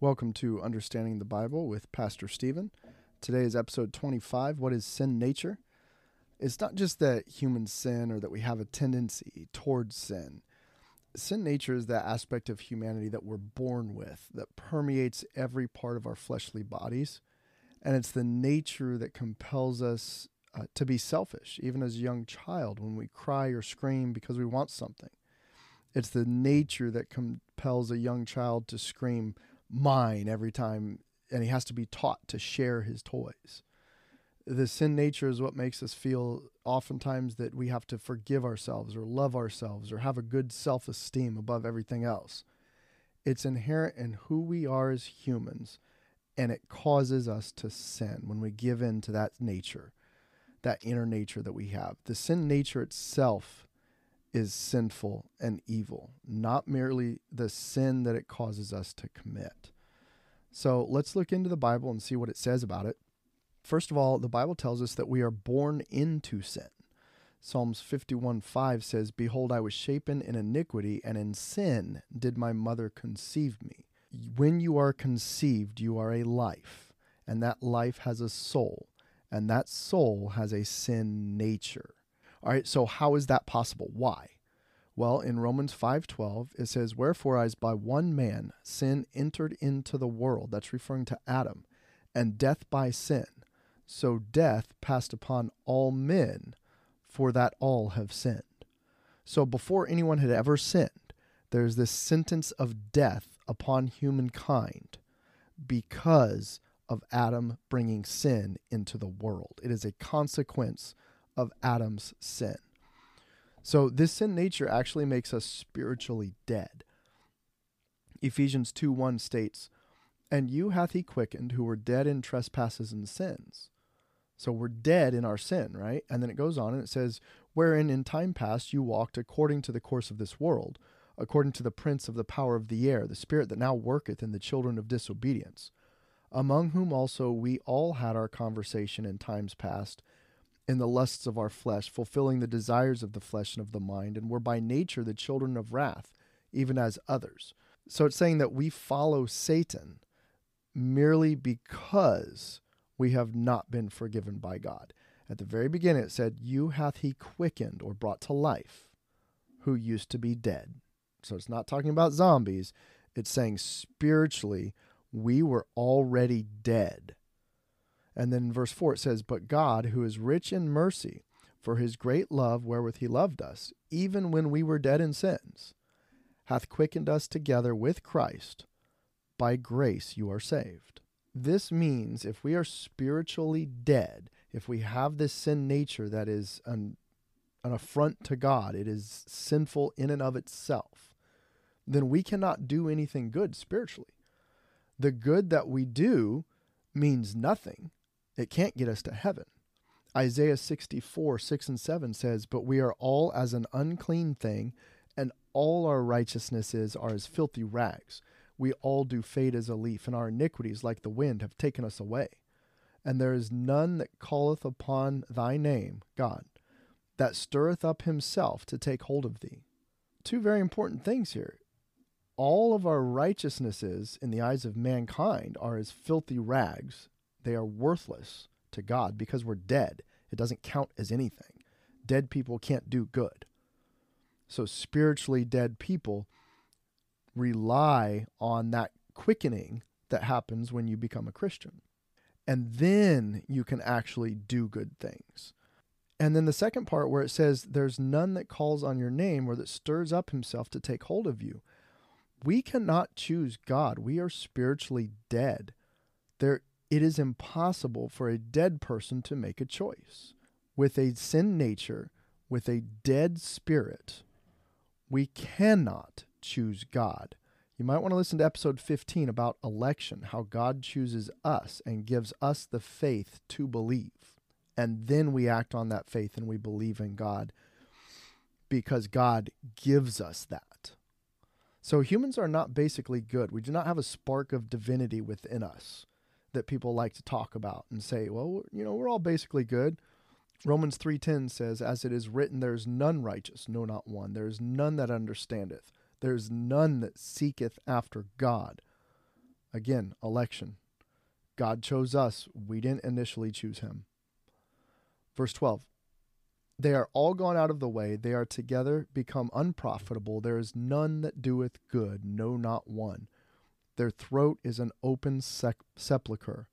Welcome to Understanding the Bible with Pastor Steven. Today is episode 25 What is Sin Nature? It's not just that humans sin or that we have a tendency towards sin. Sin nature is that aspect of humanity that we're born with, that permeates every part of our fleshly bodies. And it's the nature that compels us uh, to be selfish, even as a young child when we cry or scream because we want something. It's the nature that compels a young child to scream, mine every time, and he has to be taught to share his toys. The sin nature is what makes us feel oftentimes that we have to forgive ourselves or love ourselves or have a good self esteem above everything else. It's inherent in who we are as humans, and it causes us to sin when we give in to that nature, that inner nature that we have. The sin nature itself is sinful and evil, not merely the sin that it causes us to commit. So let's look into the Bible and see what it says about it. First of all, the Bible tells us that we are born into sin. Psalms 51 5 says, Behold, I was shapen in iniquity, and in sin did my mother conceive me. When you are conceived, you are a life, and that life has a soul, and that soul has a sin nature. All right, so how is that possible? Why? Well, in Romans 5:12 it says, "Wherefore as by one man sin entered into the world," that's referring to Adam, "and death by sin, so death passed upon all men, for that all have sinned." So before anyone had ever sinned, there's this sentence of death upon humankind because of Adam bringing sin into the world. It is a consequence of Adam's sin. So this sin nature actually makes us spiritually dead. Ephesians 2 1 states, And you hath he quickened who were dead in trespasses and sins. So we're dead in our sin, right? And then it goes on and it says, Wherein in time past you walked according to the course of this world, according to the prince of the power of the air, the spirit that now worketh in the children of disobedience, among whom also we all had our conversation in times past in the lusts of our flesh, fulfilling the desires of the flesh and of the mind, and were by nature the children of wrath, even as others. So it's saying that we follow Satan merely because we have not been forgiven by God. At the very beginning, it said, You hath he quickened or brought to life who used to be dead. So it's not talking about zombies, it's saying spiritually, we were already dead and then in verse 4 it says, But God, who is rich in mercy, for his great love wherewith he loved us, even when we were dead in sins, hath quickened us together with Christ. By grace you are saved. This means if we are spiritually dead, if we have this sin nature that is an, an affront to God, it is sinful in and of itself, then we cannot do anything good spiritually. The good that we do means nothing it can't get us to heaven. Isaiah 64, 6 and 7 says, But we are all as an unclean thing, and all our righteousnesses are as filthy rags. We all do fade as a leaf, and our iniquities, like the wind, have taken us away. And there is none that calleth upon thy name, God, that stirreth up himself to take hold of thee. Two very important things here. All of our righteousnesses in the eyes of mankind are as filthy rags, they are worthless to God because we're dead. It doesn't count as anything. Dead people can't do good. So, spiritually dead people rely on that quickening that happens when you become a Christian. And then you can actually do good things. And then the second part where it says, There's none that calls on your name or that stirs up himself to take hold of you. We cannot choose God. We are spiritually dead. There it is impossible for a dead person to make a choice. With a sin nature, with a dead spirit, we cannot choose God. You might want to listen to episode 15 about election, how God chooses us and gives us the faith to believe. And then we act on that faith and we believe in God because God gives us that. So humans are not basically good. We do not have a spark of divinity within us that people like to talk about and say, well, you know, we're all basically good. Romans 3:10 says, "As it is written, there is none righteous, no not one. There is none that understandeth. There is none that seeketh after God." Again, election. God chose us. We didn't initially choose him. Verse 12 They are all gone out of the way. They are together become unprofitable. There is none that doeth good, no, not one. Their throat is an open sec- sepulchre.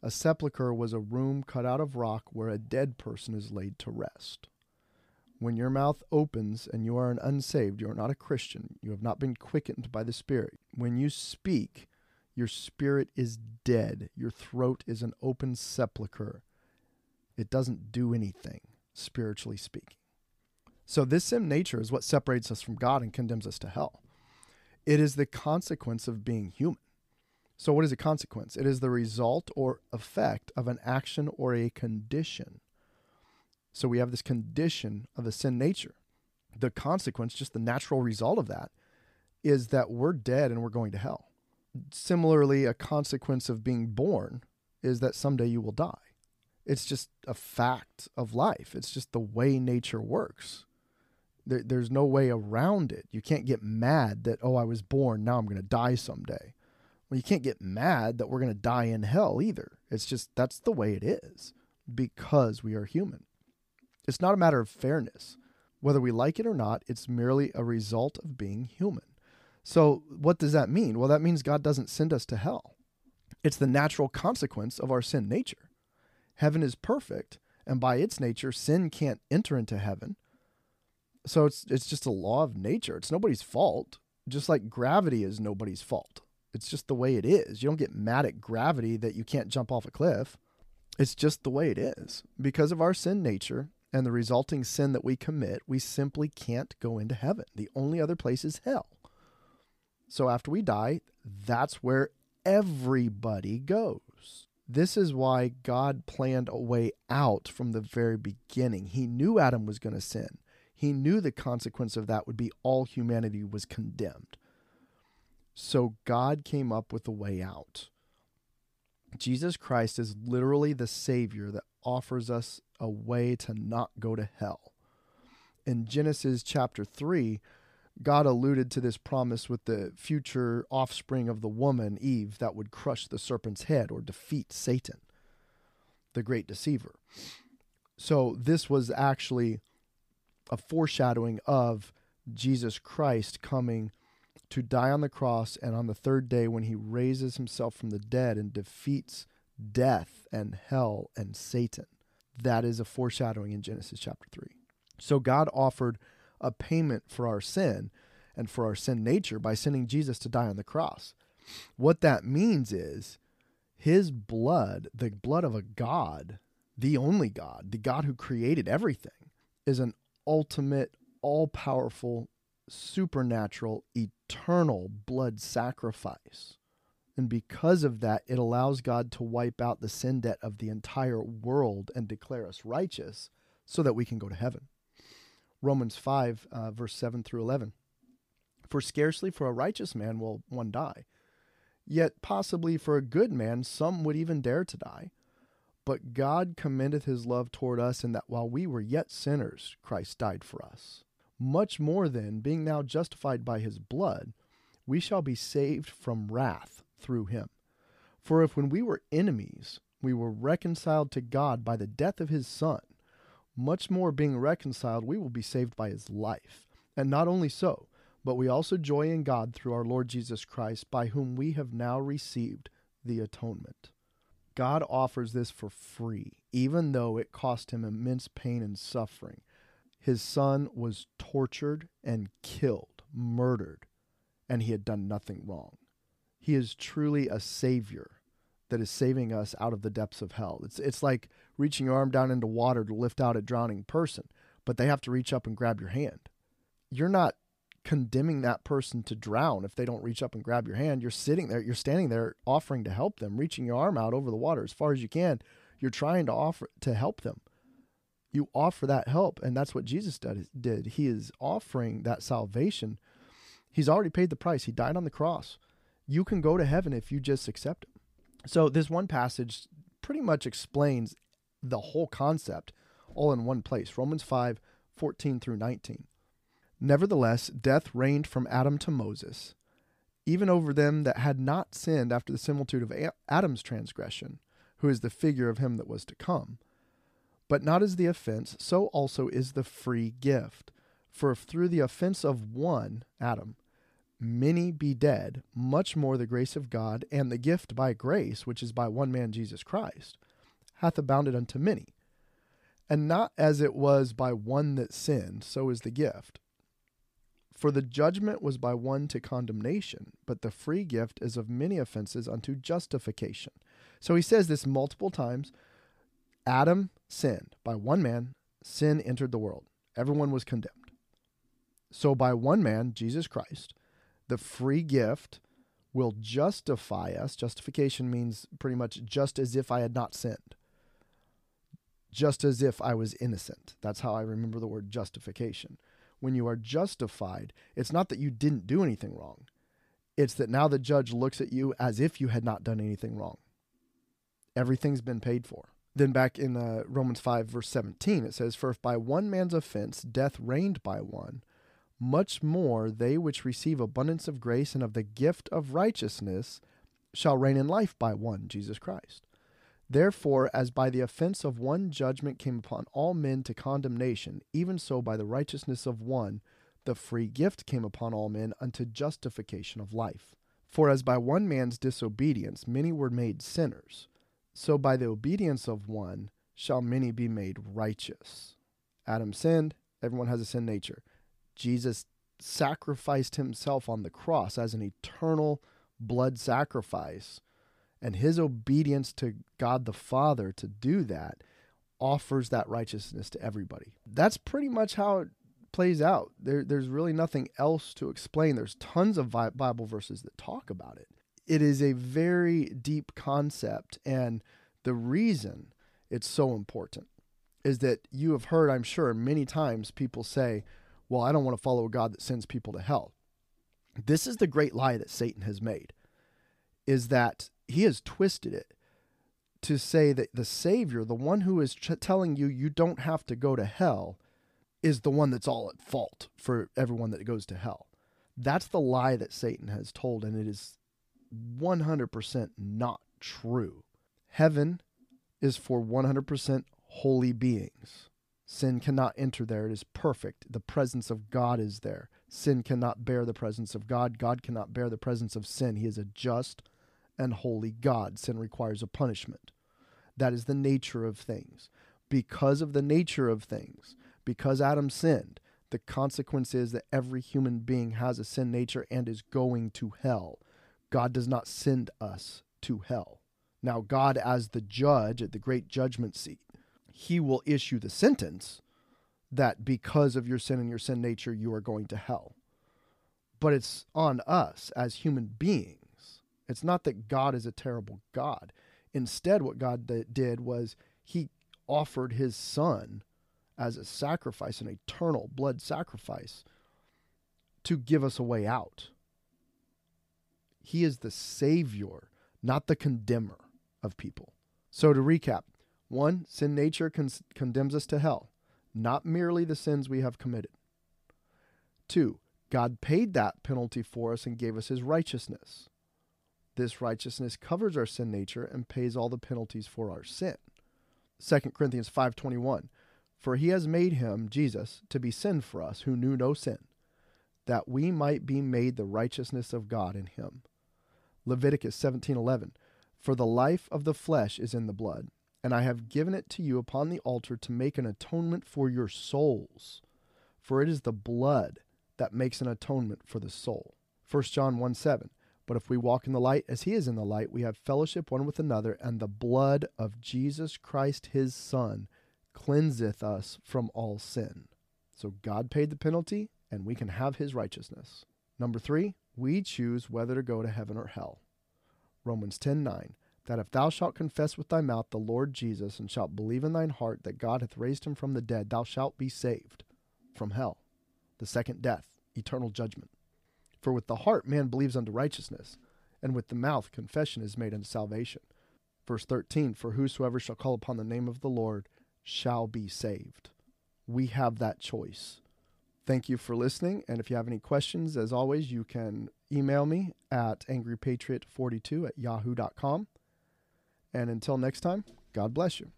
A sepulchre was a room cut out of rock where a dead person is laid to rest. When your mouth opens and you are an unsaved, you are not a Christian, you have not been quickened by the Spirit. When you speak, your spirit is dead. Your throat is an open sepulchre. It doesn't do anything, spiritually speaking. So, this sin nature is what separates us from God and condemns us to hell. It is the consequence of being human. So, what is a consequence? It is the result or effect of an action or a condition. So, we have this condition of a sin nature. The consequence, just the natural result of that, is that we're dead and we're going to hell. Similarly, a consequence of being born is that someday you will die. It's just a fact of life, it's just the way nature works. There, there's no way around it. You can't get mad that, oh, I was born, now I'm going to die someday. Well, you can't get mad that we're going to die in hell either. It's just that's the way it is because we are human. It's not a matter of fairness. Whether we like it or not, it's merely a result of being human. So, what does that mean? Well, that means God doesn't send us to hell. It's the natural consequence of our sin nature. Heaven is perfect, and by its nature, sin can't enter into heaven. So it's it's just a law of nature. It's nobody's fault. Just like gravity is nobody's fault. It's just the way it is. You don't get mad at gravity that you can't jump off a cliff. It's just the way it is. Because of our sin nature and the resulting sin that we commit, we simply can't go into heaven. The only other place is hell. So after we die, that's where everybody goes. This is why God planned a way out from the very beginning. He knew Adam was going to sin. He knew the consequence of that would be all humanity was condemned. So God came up with a way out. Jesus Christ is literally the Savior that offers us a way to not go to hell. In Genesis chapter 3, God alluded to this promise with the future offspring of the woman, Eve, that would crush the serpent's head or defeat Satan, the great deceiver. So, this was actually a foreshadowing of Jesus Christ coming to die on the cross, and on the third day, when he raises himself from the dead and defeats death and hell and Satan. That is a foreshadowing in Genesis chapter 3. So God offered a payment for our sin and for our sin nature by sending Jesus to die on the cross. What that means is his blood, the blood of a God, the only God, the God who created everything, is an ultimate, all powerful, supernatural, eternal blood sacrifice. And because of that, it allows God to wipe out the sin debt of the entire world and declare us righteous so that we can go to heaven. Romans 5, uh, verse 7 through 11. For scarcely for a righteous man will one die, yet possibly for a good man some would even dare to die. But God commendeth his love toward us in that while we were yet sinners, Christ died for us. Much more then, being now justified by his blood, we shall be saved from wrath through him. For if when we were enemies, we were reconciled to God by the death of his Son, much more being reconciled, we will be saved by his life. And not only so, but we also joy in God through our Lord Jesus Christ, by whom we have now received the atonement. God offers this for free, even though it cost him immense pain and suffering. His son was tortured and killed, murdered, and he had done nothing wrong. He is truly a savior that is saving us out of the depths of hell. It's it's like reaching your arm down into water to lift out a drowning person, but they have to reach up and grab your hand. You're not condemning that person to drown if they don't reach up and grab your hand. You're sitting there, you're standing there offering to help them, reaching your arm out over the water as far as you can. You're trying to offer to help them. You offer that help, and that's what Jesus did. He is offering that salvation. He's already paid the price. He died on the cross. You can go to heaven if you just accept him. So this one passage pretty much explains the whole concept all in one place. Romans 5, 14 through 19. Nevertheless, death reigned from Adam to Moses, even over them that had not sinned after the similitude of Adam's transgression, who is the figure of him that was to come. But not as the offense, so also is the free gift. For if through the offense of one, Adam, many be dead, much more the grace of God and the gift by grace, which is by one man Jesus Christ, hath abounded unto many. And not as it was by one that sinned, so is the gift. For the judgment was by one to condemnation, but the free gift is of many offenses unto justification. So he says this multiple times. Adam sinned. By one man, sin entered the world. Everyone was condemned. So by one man, Jesus Christ, the free gift will justify us. Justification means pretty much just as if I had not sinned, just as if I was innocent. That's how I remember the word justification when you are justified, it's not that you didn't do anything wrong. It's that now the judge looks at you as if you had not done anything wrong. Everything's been paid for. Then back in uh, Romans 5, verse 17, it says, For if by one man's offense death reigned by one, much more they which receive abundance of grace and of the gift of righteousness shall reign in life by one, Jesus Christ. Therefore, as by the offense of one judgment came upon all men to condemnation, even so by the righteousness of one the free gift came upon all men unto justification of life. For as by one man's disobedience many were made sinners, so by the obedience of one shall many be made righteous. Adam sinned, everyone has a sin nature. Jesus sacrificed himself on the cross as an eternal blood sacrifice and his obedience to God the Father to do that offers that righteousness to everybody. That's pretty much how it plays out. There, there's really nothing else to explain. There's tons of Bible verses that talk about it. It is a very deep concept, and the reason it's so important is that you have heard, I'm sure, many times people say, Well, I don't want to follow a God that sends people to hell. This is the great lie that Satan has made is that he has twisted it to say that the Savior, the one who is ch- telling you you don't have to go to hell, is the one that's all at fault for everyone that goes to hell. That's the lie that Satan has told, and it is 100% not true. Heaven is for 100% holy beings. Sin cannot enter there. It is perfect. The presence of God is there. Sin cannot bear the presence of God. God cannot bear the presence of sin. He is a just, and holy God. Sin requires a punishment. That is the nature of things. Because of the nature of things, because Adam sinned, the consequence is that every human being has a sin nature and is going to hell. God does not send us to hell. Now, God, as the judge at the great judgment seat, he will issue the sentence that because of your sin and your sin nature, you are going to hell. But it's on us as human beings it's not that God is a terrible God. Instead, what God did was he offered his son as a sacrifice, an eternal blood sacrifice, to give us a way out. He is the Savior, not the condemner of people. So, to recap one, sin nature con- condemns us to hell, not merely the sins we have committed. Two, God paid that penalty for us and gave us his righteousness. This righteousness covers our sin nature and pays all the penalties for our sin. 2 Corinthians 5:21 For he has made him Jesus to be sin for us who knew no sin that we might be made the righteousness of God in him. Leviticus 17:11 For the life of the flesh is in the blood and I have given it to you upon the altar to make an atonement for your souls for it is the blood that makes an atonement for the soul. 1 John 1 7. But if we walk in the light as he is in the light, we have fellowship one with another, and the blood of Jesus Christ his Son cleanseth us from all sin. So God paid the penalty, and we can have his righteousness. Number three, we choose whether to go to heaven or hell. Romans 10 9. That if thou shalt confess with thy mouth the Lord Jesus, and shalt believe in thine heart that God hath raised him from the dead, thou shalt be saved from hell, the second death, eternal judgment. For with the heart man believes unto righteousness, and with the mouth confession is made unto salvation. Verse 13 For whosoever shall call upon the name of the Lord shall be saved. We have that choice. Thank you for listening. And if you have any questions, as always, you can email me at angrypatriot42 at yahoo.com. And until next time, God bless you.